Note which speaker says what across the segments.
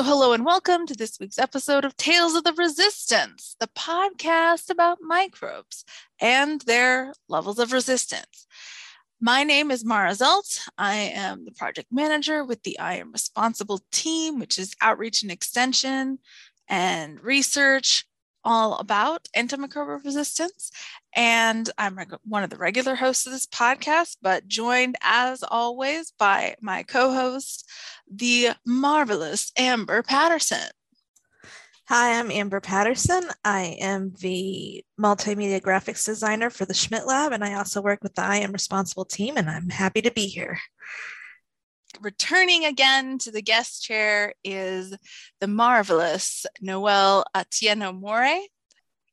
Speaker 1: So, hello and welcome to this week's episode of Tales of the Resistance, the podcast about microbes and their levels of resistance. My name is Mara Zelt. I am the project manager with the I Am Responsible team, which is outreach and extension and research all about antimicrobial resistance. And I'm one of the regular hosts of this podcast, but joined as always by my co host, the marvelous Amber Patterson.
Speaker 2: Hi, I'm Amber Patterson. I am the multimedia graphics designer for the Schmidt Lab, and I also work with the I Am Responsible team, and I'm happy to be here.
Speaker 1: Returning again to the guest chair is the marvelous Noelle Atieno More.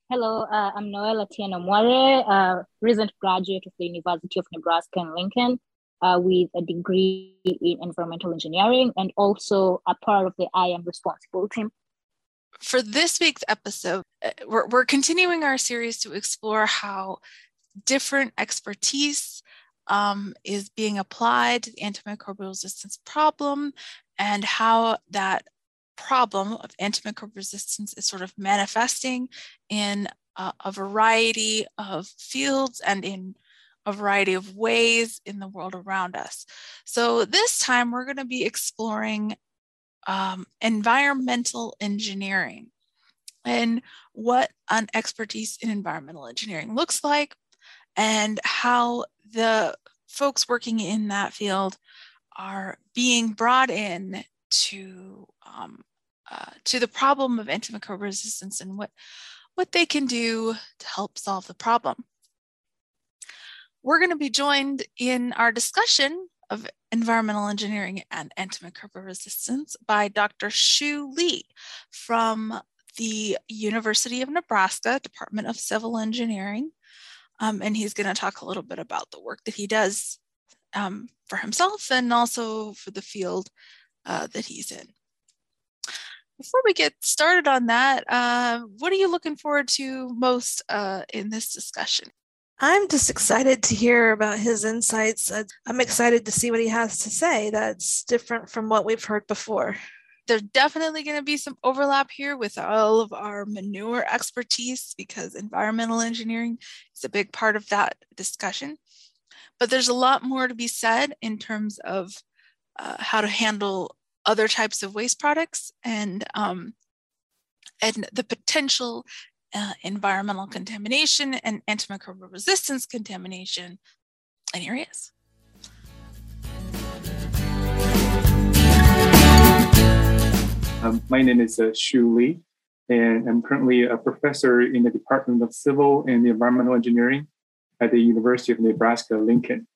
Speaker 3: Hello, uh, I'm Noelle Atieno More, a recent graduate of the University of Nebraska in Lincoln uh, with a degree in environmental engineering and also a part of the I Am Responsible team.
Speaker 1: For this week's episode, uh, we're, we're continuing our series to explore how different expertise um, is being applied to the antimicrobial resistance problem and how that problem of antimicrobial resistance is sort of manifesting in a, a variety of fields and in a variety of ways in the world around us. So, this time we're going to be exploring um, environmental engineering and what an expertise in environmental engineering looks like, and how the folks working in that field are being brought in to um, uh, to the problem of antimicrobial resistance and what what they can do to help solve the problem. We're going to be joined in our discussion of environmental engineering and antimicrobial resistance by Dr. Xu Li from the University of Nebraska Department of Civil Engineering. Um, and he's going to talk a little bit about the work that he does um, for himself and also for the field uh, that he's in. Before we get started on that, uh, what are you looking forward to most uh, in this discussion?
Speaker 2: I'm just excited to hear about his insights. I'm excited to see what he has to say that's different from what we've heard before.
Speaker 1: There's definitely going to be some overlap here with all of our manure expertise because environmental engineering is a big part of that discussion. But there's a lot more to be said in terms of uh, how to handle other types of waste products and um, and the potential uh, environmental contamination and antimicrobial resistance contamination in areas.
Speaker 4: Um, my name is uh, Xu Li, and I'm currently a professor in the Department of Civil and Environmental Engineering at the University of Nebraska Lincoln.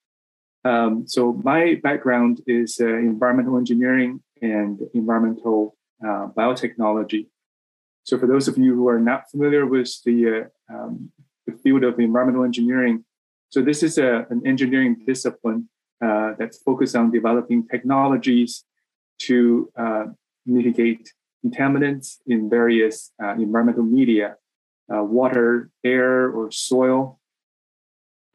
Speaker 4: Um, so my background is uh, environmental engineering and environmental uh, biotechnology. So for those of you who are not familiar with the, uh, um, the field of environmental engineering, so this is a, an engineering discipline uh, that's focused on developing technologies to uh, mitigate contaminants in various uh, environmental media, water, air, or soil.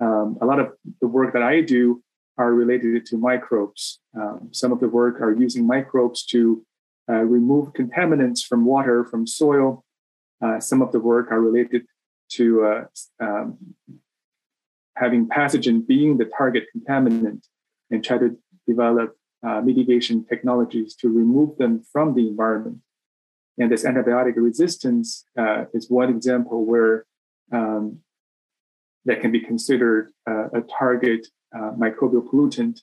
Speaker 4: Um, a lot of the work that I do are related to microbes. Um, some of the work are using microbes to uh, remove contaminants from water, from soil. Uh, some of the work are related to uh, um, having pathogen being the target contaminant and try to develop uh, mitigation technologies to remove them from the environment. And this antibiotic resistance uh, is one example where um, that can be considered uh, a target uh, microbial pollutant,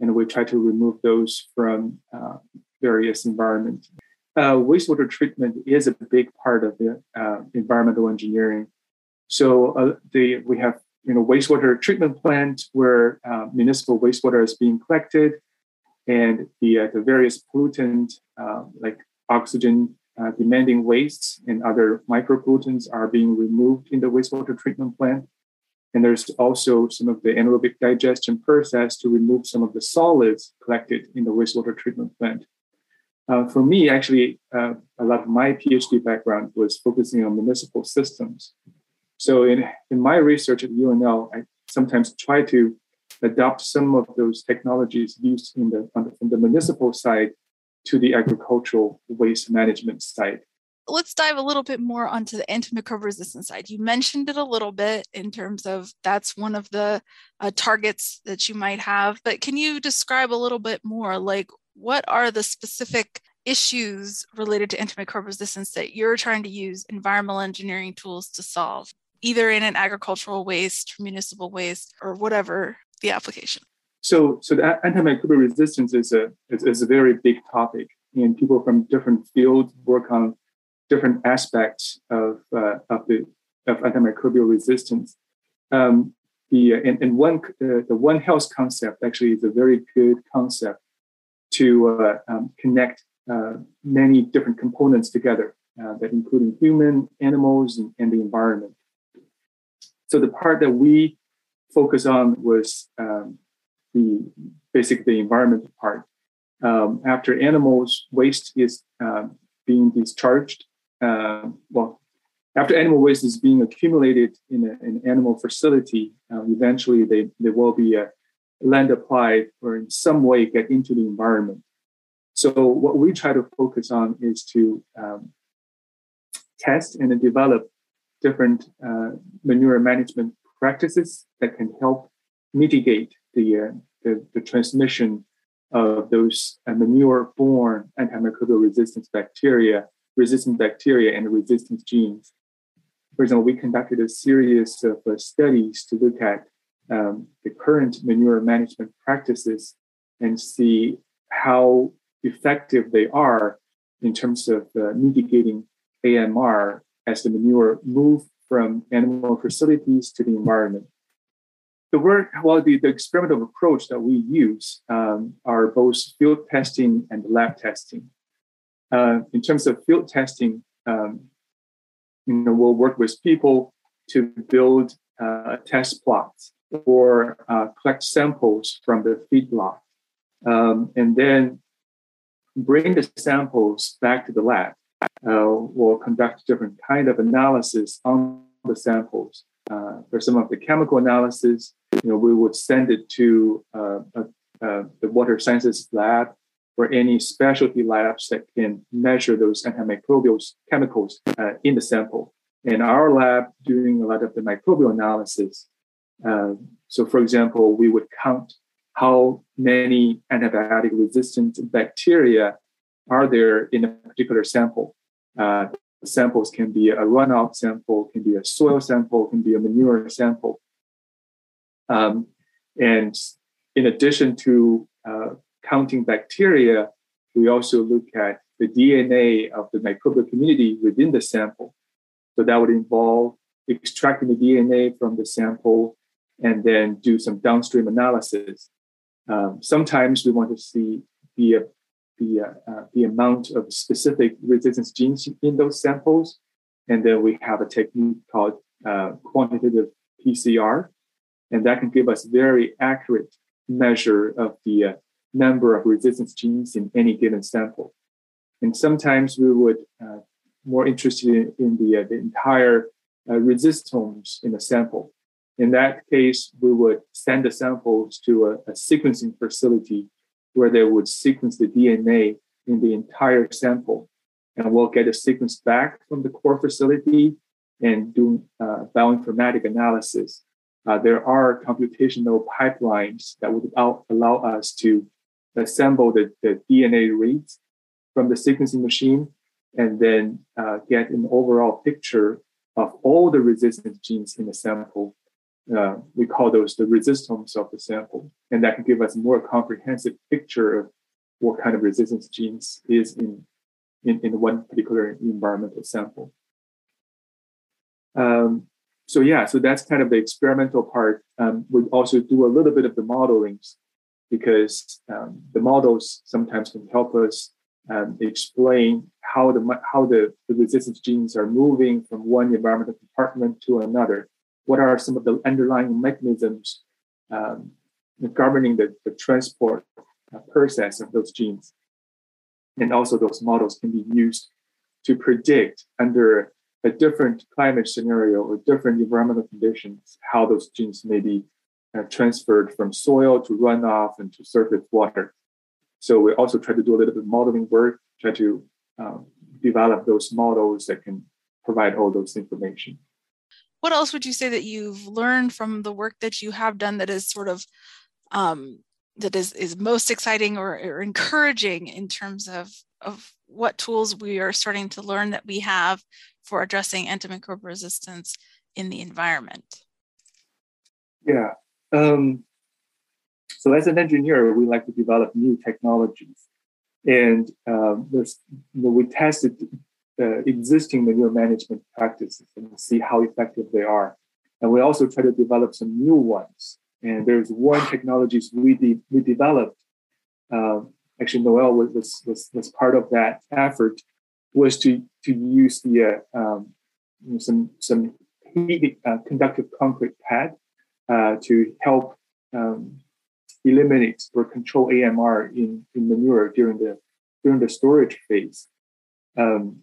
Speaker 4: and we try to remove those from uh, various environments. Uh, wastewater treatment is a big part of the uh, environmental engineering. So uh, the, we have you know wastewater treatment plant where municipal wastewater is being collected, and the the various pollutants like oxygen uh, demanding wastes and other micropollutants are being removed in the wastewater treatment plant. And there's also some of the anaerobic digestion process to remove some of the solids collected in the wastewater treatment plant. Uh, for me, actually, uh, a lot of my PhD background was focusing on municipal systems. So in, in my research at UNL, I sometimes try to adopt some of those technologies used in the, on the, from the municipal side to the agricultural waste management side.
Speaker 1: Let's dive a little bit more onto the antimicrobial resistance side. You mentioned it a little bit in terms of that's one of the uh, targets that you might have, but can you describe a little bit more? Like, what are the specific issues related to antimicrobial resistance that you're trying to use environmental engineering tools to solve, either in an agricultural waste, municipal waste, or whatever the application?
Speaker 4: So, so the antimicrobial resistance is a is, is a very big topic, and people from different fields work on different aspects of uh, of the of antimicrobial resistance. Um, the and, and one uh, the One Health concept actually is a very good concept to uh, um, connect uh, many different components together, uh, that including human, animals, and, and, the environment. So the part that we focus on was um, the basic the environmental part. Um, after animals waste is uh, being discharged, uh, well, after animal waste is being accumulated in a, an animal facility, uh, eventually they, there will be a land applied or in some way get into the environment. So what we try to focus on is to um, test and develop different uh, manure management practices that can help mitigate the, uh, the, the, transmission of those uh, manure-borne antimicrobial resistance bacteria, resistant bacteria, and resistance genes. For example, we conducted a series of uh, studies to look at um, the current manure management practices and see how effective they are in terms of uh, mitigating AMR as the manure move from animal facilities to the environment. The work, well, the, the experimental approach that we use um, are both field testing and lab testing. Uh, in terms of field testing, um, you know, we'll work with people to build uh, test plots or uh, collect samples from the feedlot. Um, and then bring the samples back to the lab. Uh, we'll conduct different kind of analysis on the samples. Uh, for some of the chemical analysis, you know, we would send it to uh, uh the water sciences lab or any specialty labs that can measure those antimicrobial chemicals uh, in the sample. In our lab, doing a lot of the microbial analysis. Uh, so, for example, we would count how many antibiotic resistant bacteria are there in a particular sample. Uh, samples can be a runoff sample, can be a soil sample, can be a manure sample. Um, and in addition to uh, counting bacteria, we also look at the DNA of the microbial community within the sample. So that would involve extracting the DNA from the sample and then do some downstream analysis um, sometimes we want to see the, the, uh, the amount of specific resistance genes in those samples. And then we have a technique called uh, quantitative PCR. And that can give us very accurate measure of the uh, number of resistance genes in any given sample. And sometimes we would uh, more interested in, in the, uh, the entire uh, resistomes in a sample. In that case, we would send the samples to a, a, sequencing facility where they would sequence the DNA in the entire sample. And we'll get a sequence back from the core facility and do uh, bioinformatic analysis. Uh, there are computational pipelines that would allow, us to assemble the, the, DNA reads from the sequencing machine and then uh, get an overall picture of all the resistance genes in the sample uh, we call those the resistomes of the sample. And that can give us a more comprehensive picture of what kind of resistance genes is in, in, in one particular environmental sample. Um, so yeah, so that's kind of the experimental part. Um, we also do a little bit of the modeling because um, the models sometimes can help us um, explain how the how the, the resistance genes are moving from one environmental compartment to another what are some of the underlying mechanisms um, governing the, the transport uh, process of those genes. And also, those models can be used to predict under a different climate scenario or different environmental conditions how those genes may be uh, transferred from soil to runoff and to surface water. So we also try to do a little bit of modeling work, try to um, develop those models that can provide all those information.
Speaker 1: What else would you say that you've learned from the work that you have done that is sort of um, that is, is most exciting or, or encouraging in terms of, of what tools we are starting to learn that we have for addressing antimicrobial resistance in the environment?
Speaker 4: Yeah. Um, so as an engineer, we like to develop new technologies. And um, there's, we tested existing manure management practices and see how effective they are. And we also try to develop some new ones. And there's one technologies we, de- we developed. Uh, actually, Noelle was, was, was, was, part of that effort, was to, to use the uh, um, some, some heat uh, conductive concrete pad uh, to help um, eliminate or control AMR in, in manure during the during the storage phase. Um,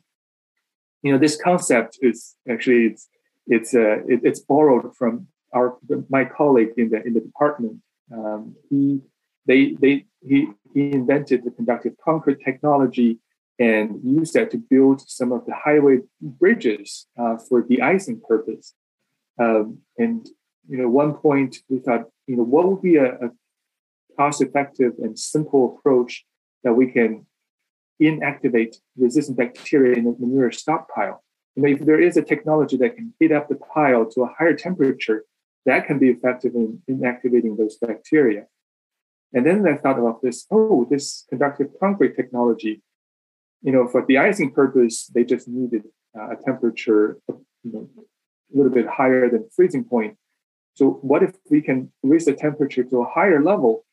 Speaker 4: you know, this concept is actually it's it's uh, it, it's borrowed from our my colleague in the in the department. Um, he they they he he invented the conductive concrete technology and used that to build some of the highway bridges uh, for de-icing purpose. Um, and you know, one point we thought, you know, what would be a, a cost-effective and simple approach that we can inactivate resistant bacteria in the manure stockpile. You know, if there is a technology that can heat up the pile to a higher temperature, that can be effective in inactivating those bacteria. And then I thought about this, oh, this conductive concrete technology, you know, for the icing purpose, they just needed uh, a temperature, you know, a little bit higher than freezing point. So what if we can raise the temperature to a higher level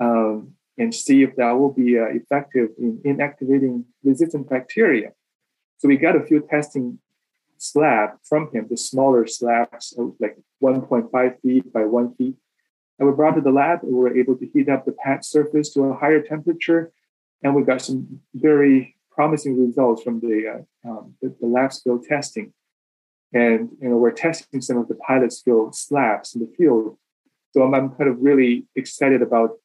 Speaker 4: um, and see if that will be uh, effective in inactivating resistant bacteria. So we got a few testing slab from him, the smaller slabs, like 1.5 feet by one feet. And we brought to the lab and we were able to heat up the pad surface to a higher temperature. And we got some very promising results from the, uh, um, the, the lab scale testing. And you know, we're testing some of the pilot scale slabs in the field. So I'm, I'm kind of really excited about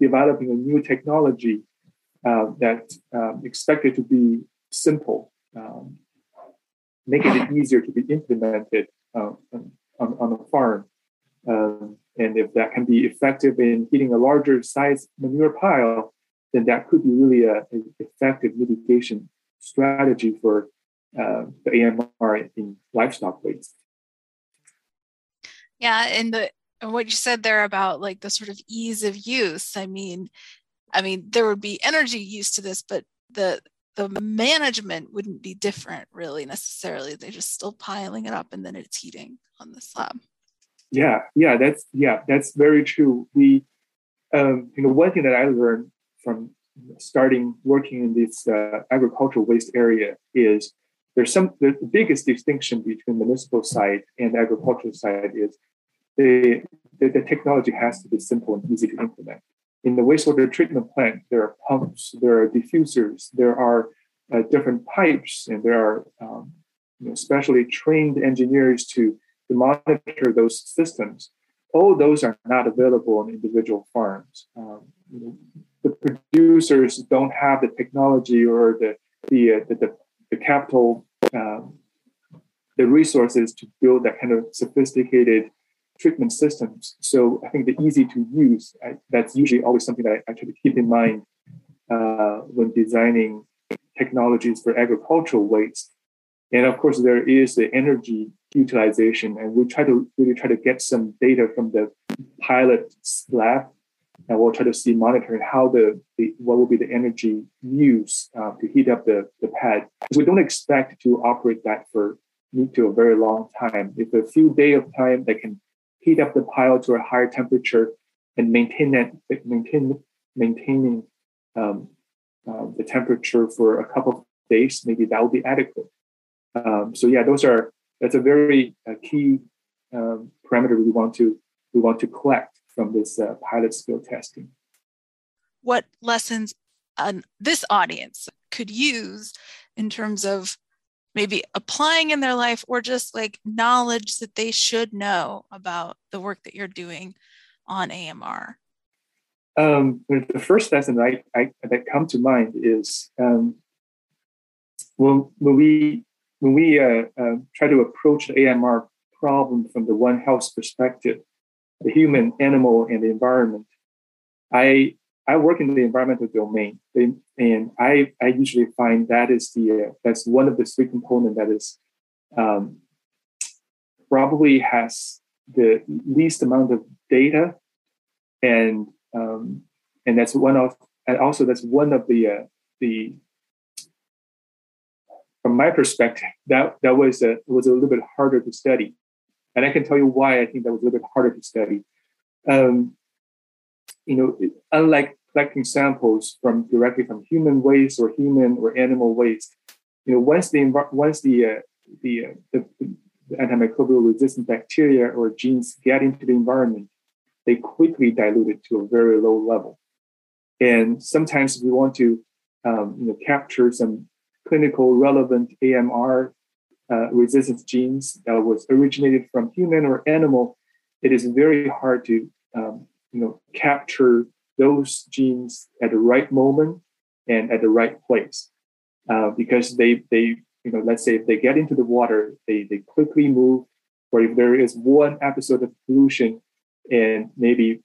Speaker 4: developing a new technology uh, that um, expected to be simple, um, making it easier to be implemented uh, on, on a farm. Um, and if that can be effective in heating a larger size manure pile, then that could be really a, a effective mitigation strategy for uh, the AMR in livestock waste.
Speaker 1: Yeah, and the and what you said there about like the sort of ease of use i mean i mean there would be energy used to this but the the management wouldn't be different really necessarily. They're just still piling it up and then it's heating on the slab.
Speaker 4: Yeah yeah that's yeah that's very true. We um, you know one thing that i learned from starting working in this uh, agricultural waste area is there's some the biggest distinction between municipal side and agricultural side is the, the, the, technology has to be simple and easy to implement. In the wastewater treatment plant, there are pumps, there are diffusers, there are uh, different pipes, and there are um, you know, specially trained engineers to, to monitor those systems. All those are not available on individual farms. Um, you know, the producers don't have the technology or the the uh, the, the, the, capital, um, the resources to build that kind of sophisticated treatment systems. So I think the easy to use, I, that's usually always something that I, I try to keep in mind uh, when designing technologies for agricultural waste. And of course, there is the energy utilization, and we try to really try to get some data from the pilot lab, and we'll try to see monitoring how the, the what will be the energy use uh, to heat up the, the pad. We don't expect to operate that for to a very long time. If a few day of time, that can heat up the pile to a higher temperature and maintain that maintain maintaining um, uh, the temperature for a couple of days, maybe that will be adequate. Um, so yeah, those are that's a very uh, key um, parameter we want to we want to collect from this uh, pilot scale testing.
Speaker 1: What lessons this audience could use in terms of maybe applying in their life or just like knowledge that they should know about the work that you're doing on AMR?
Speaker 4: um, the first lesson I, I, that come to mind is um, when, when we when we uh, uh, try to approach the AMR problem from the One Health perspective, the human, animal, and the environment, I I work in the environmental domain, and I I usually find that is the uh, that's one of the three components that is um, probably has the least amount of data and um, and that's one of and also that's one of the uh, the from my perspective that that was a was a little bit harder to study. And i can tell you why i think that was a little bit harder to study. Um, you know unlike collecting samples from directly from human waste or human or animal waste you know once the once the uh, the, uh, the, the antimicrobial resistant bacteria or genes get into the environment they quickly dilute it to a very low level. And sometimes we want to um, you know, capture some clinical relevant AMR uh, resistance genes that was originated from human or animal. It is very hard to um, you know capture those genes at the right moment and at the right place uh, because they they you know let's say if they get into the water they they quickly move or if there is one episode of pollution and maybe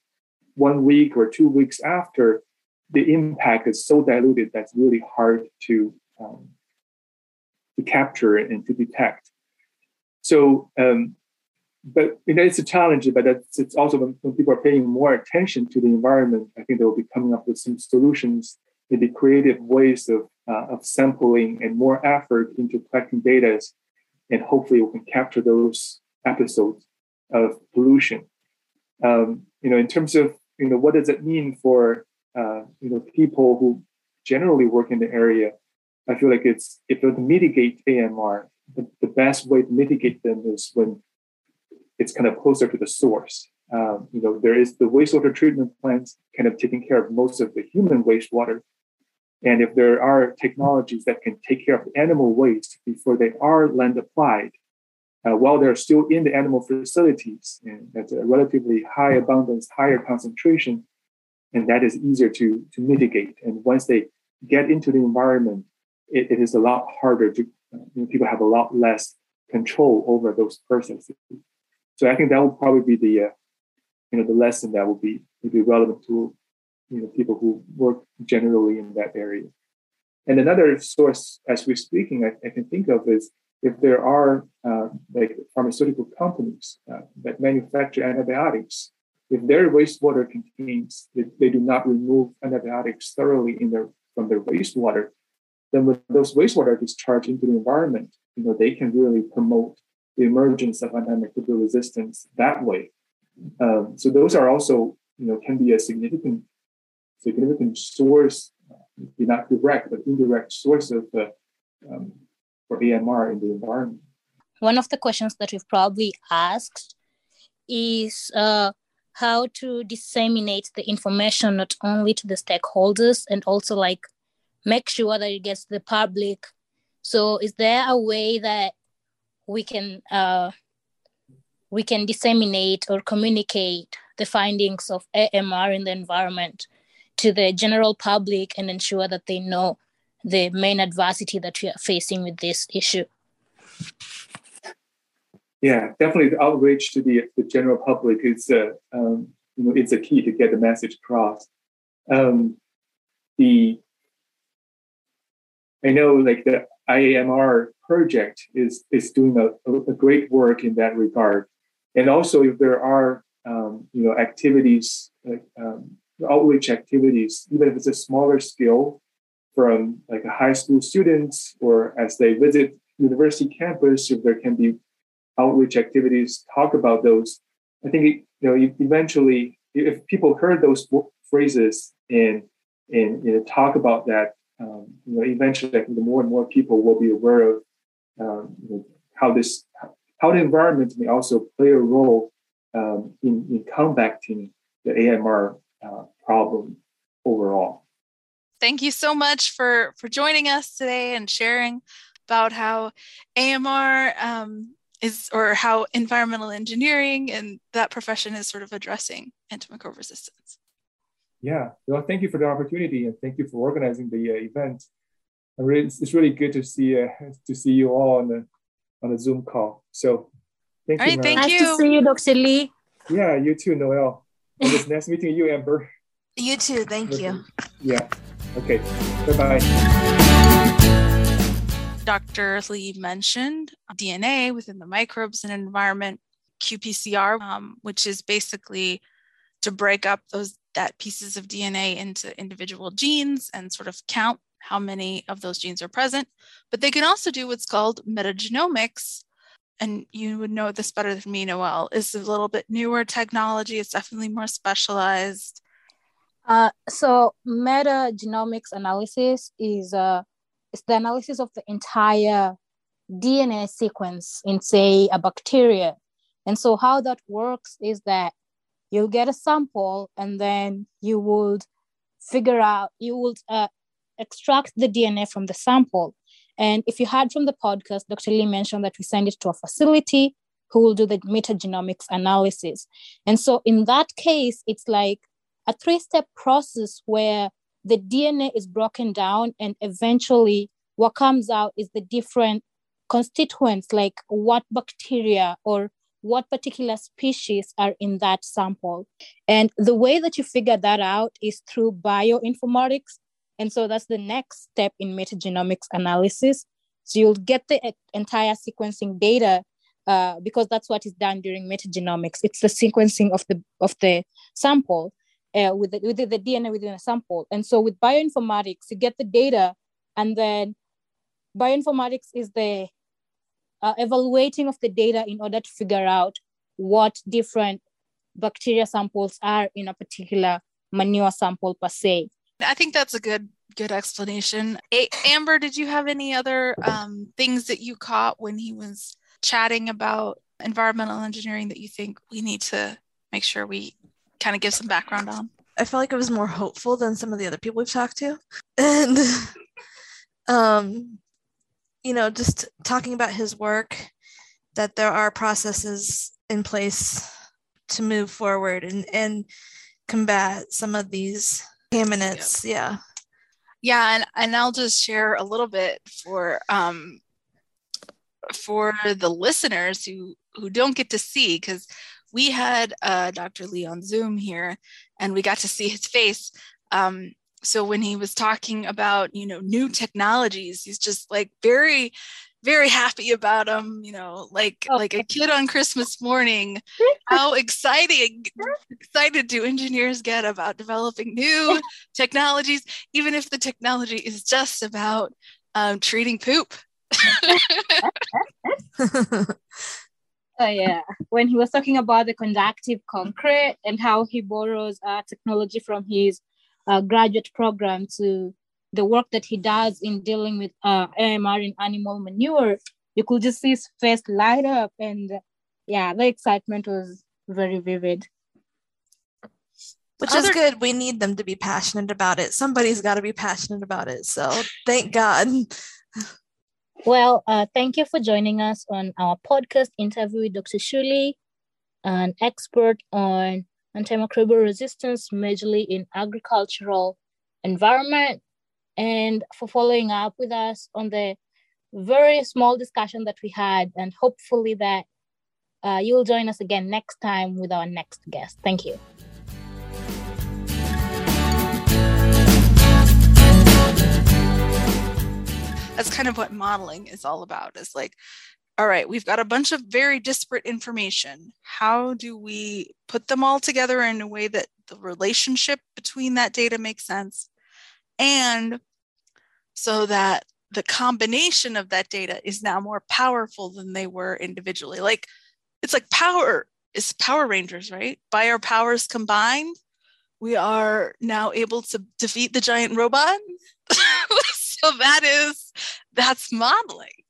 Speaker 4: one week or two weeks after, the impact is so diluted that's really hard to um, to capture and to detect. So, um, but you know, it's a challenge. But it's, it's also when, when, people are paying more attention to the environment, I think they will be coming up with some solutions, maybe creative ways of uh, of sampling and more effort into collecting data, and hopefully we can capture those episodes of pollution um, you know, in terms of you know what does it mean for uh, you know people who generally work in the area, I feel like it's if to mitigate AMR, the, the best way to mitigate them is when it's kind of closer to the source. Um, you know, there is the wastewater treatment plants kind of taking care of most of the human wastewater. And if there are technologies that can take care of animal waste before they are land applied, uh, while they're still in the animal facilities and at a relatively high abundance, higher concentration, and that is easier to, to mitigate. And once they get into the environment, it, it is a lot harder to, you know, people have a lot less control over those processes. So I think that would probably be the, uh, you know, the lesson that would be, would be relevant to, you know, people who work generally in that area. And another source, as we're speaking, I, I can think of is if there are uh, like pharmaceutical companies uh, that manufacture antibiotics, if their wastewater contains, if they do not remove antibiotics thoroughly in their from their wastewater, then when those wastewater discharge into the environment, you know, they can really promote the emergence of antimicrobial resistance that way. Um, so those are also, you know, can be a significant, significant source, uh, not direct, but indirect source of uh, um, for AMR in the environment.
Speaker 3: One of the questions that we've probably asked is uh, how to disseminate the information not only to the stakeholders and also like make sure that it gets to the public. So, is there a way that we can uh, we can disseminate or communicate the findings of AMR in the environment to the general public and ensure that they know the main adversity that we are facing with this issue?
Speaker 4: Yeah, definitely the outreach to the, the general public is uh, um, you know it's a key to get the message across. Um, the I know like the IAMR project is is doing a, a great work in that regard, and also if there are um, you know activities like um, outreach activities, even if it's a smaller scale, from like a high school students or as they visit university campus, if there can be outreach activities, talk about those. I think you know eventually, if people heard those phrases and and you know talk about that, um, you know eventually, I think the more and more people will be aware of um, how this how the environment may also play a role um, in, in combating the AMR uh, problem overall
Speaker 1: thank you so much for for joining us today and sharing about how AMR um, is or how environmental engineering and that profession is sort of addressing antimicrobial resistance.
Speaker 4: Yeah, well, thank you for the opportunity and thank you for organizing the uh, event. Really, it's really good to see uh, to see you all on the on the Zoom call. So,
Speaker 1: thank all you. Right, thank
Speaker 3: nice you. to see you, Dr. Li.
Speaker 4: Yeah, you too, Noelle. And it's nice meeting you, Amber.
Speaker 2: You too. Thank you.
Speaker 4: Yeah. Okay. Bye bye.
Speaker 1: Dr. Li mentioned DNA within the microbes and environment, qPCR, um, which is basically to break up those that pieces of DNA into individual genes and sort of count how many of those genes are present. But they can also do what's called metagenomics. And you would know this better than me, Noelle. Is a little bit newer technology. It's definitely more specialized.
Speaker 3: Uh, so metagenomics analysis is uh, it's the analysis of the entire DNA sequence in, say, a bacteria. And so how that works is that you'll get a sample and then you would figure out, you would uh, extract the DNA from the sample. And if you heard from the podcast, Dr. Li mentioned that we send it to a facility who will do the metagenomics analysis. And so in that case, it's like a three step process where the DNA is broken down and eventually what comes out is the different constituents, like what bacteria or what particular species are in that sample. And the way that you figure that out is through bioinformatics. And so that's the next step in metagenomics analysis. So you'll get the entire sequencing data uh, because that's what is done during metagenomics. It's the sequencing of the of the sample uh, with, the, with the, DNA within a sample. And so with bioinformatics, you get the data, and then bioinformatics is the uh, evaluating of the data in order to figure out what different bacteria samples are in a particular manure sample per se.
Speaker 1: I think that's a good good explanation. A- Amber, did you have any other um, things that you caught when he was chatting about environmental engineering that you think we need to make sure we kind of give some background on?
Speaker 2: I felt like it was more hopeful than some of the other people we've talked to. And um, you know, just talking about his work, that there are processes in place to move forward and, and combat some of these contaminants. Yeah.
Speaker 1: Yeah. And, and I'll just share a little bit for um, for the listeners who who don't get to see because we had uh, Dr. Li on Zoom here and we got to see his face. Um, so when he was talking about you know new technologies he's just like very very happy about them you know like oh. like a kid on christmas morning how exciting excited do engineers get about developing new technologies even if the technology is just about um, treating poop
Speaker 3: Oh yeah, when he was talking about the conductive concrete and how he borrows uh, technology from his uh, graduate program to the work that he does in dealing with uh, AMR in animal manure, you could just see his face light up. And yeah, the excitement was very vivid.
Speaker 2: Which Other- is good. We need them to be passionate about it. Somebody's got to be passionate about it. So thank God.
Speaker 3: Well, uh, thank you for joining us on our podcast interview with Dr. Xu Li, an expert on antimicrobial resistance, majorly in agricultural environment, and for following up with us on the very small discussion that we had, and hopefully that uh, you'll join us again next time with our next guest. Thank you.
Speaker 1: That's kind of what modeling is all about. Is like all right, we've got a bunch of very disparate information. How do we put them all together in a way that the relationship between that data makes sense? And so that the combination of that data is now more powerful than they were individually. Like it's like power is Power Rangers, right? By our powers combined, we are now able to defeat the giant robot. so that is that's modeling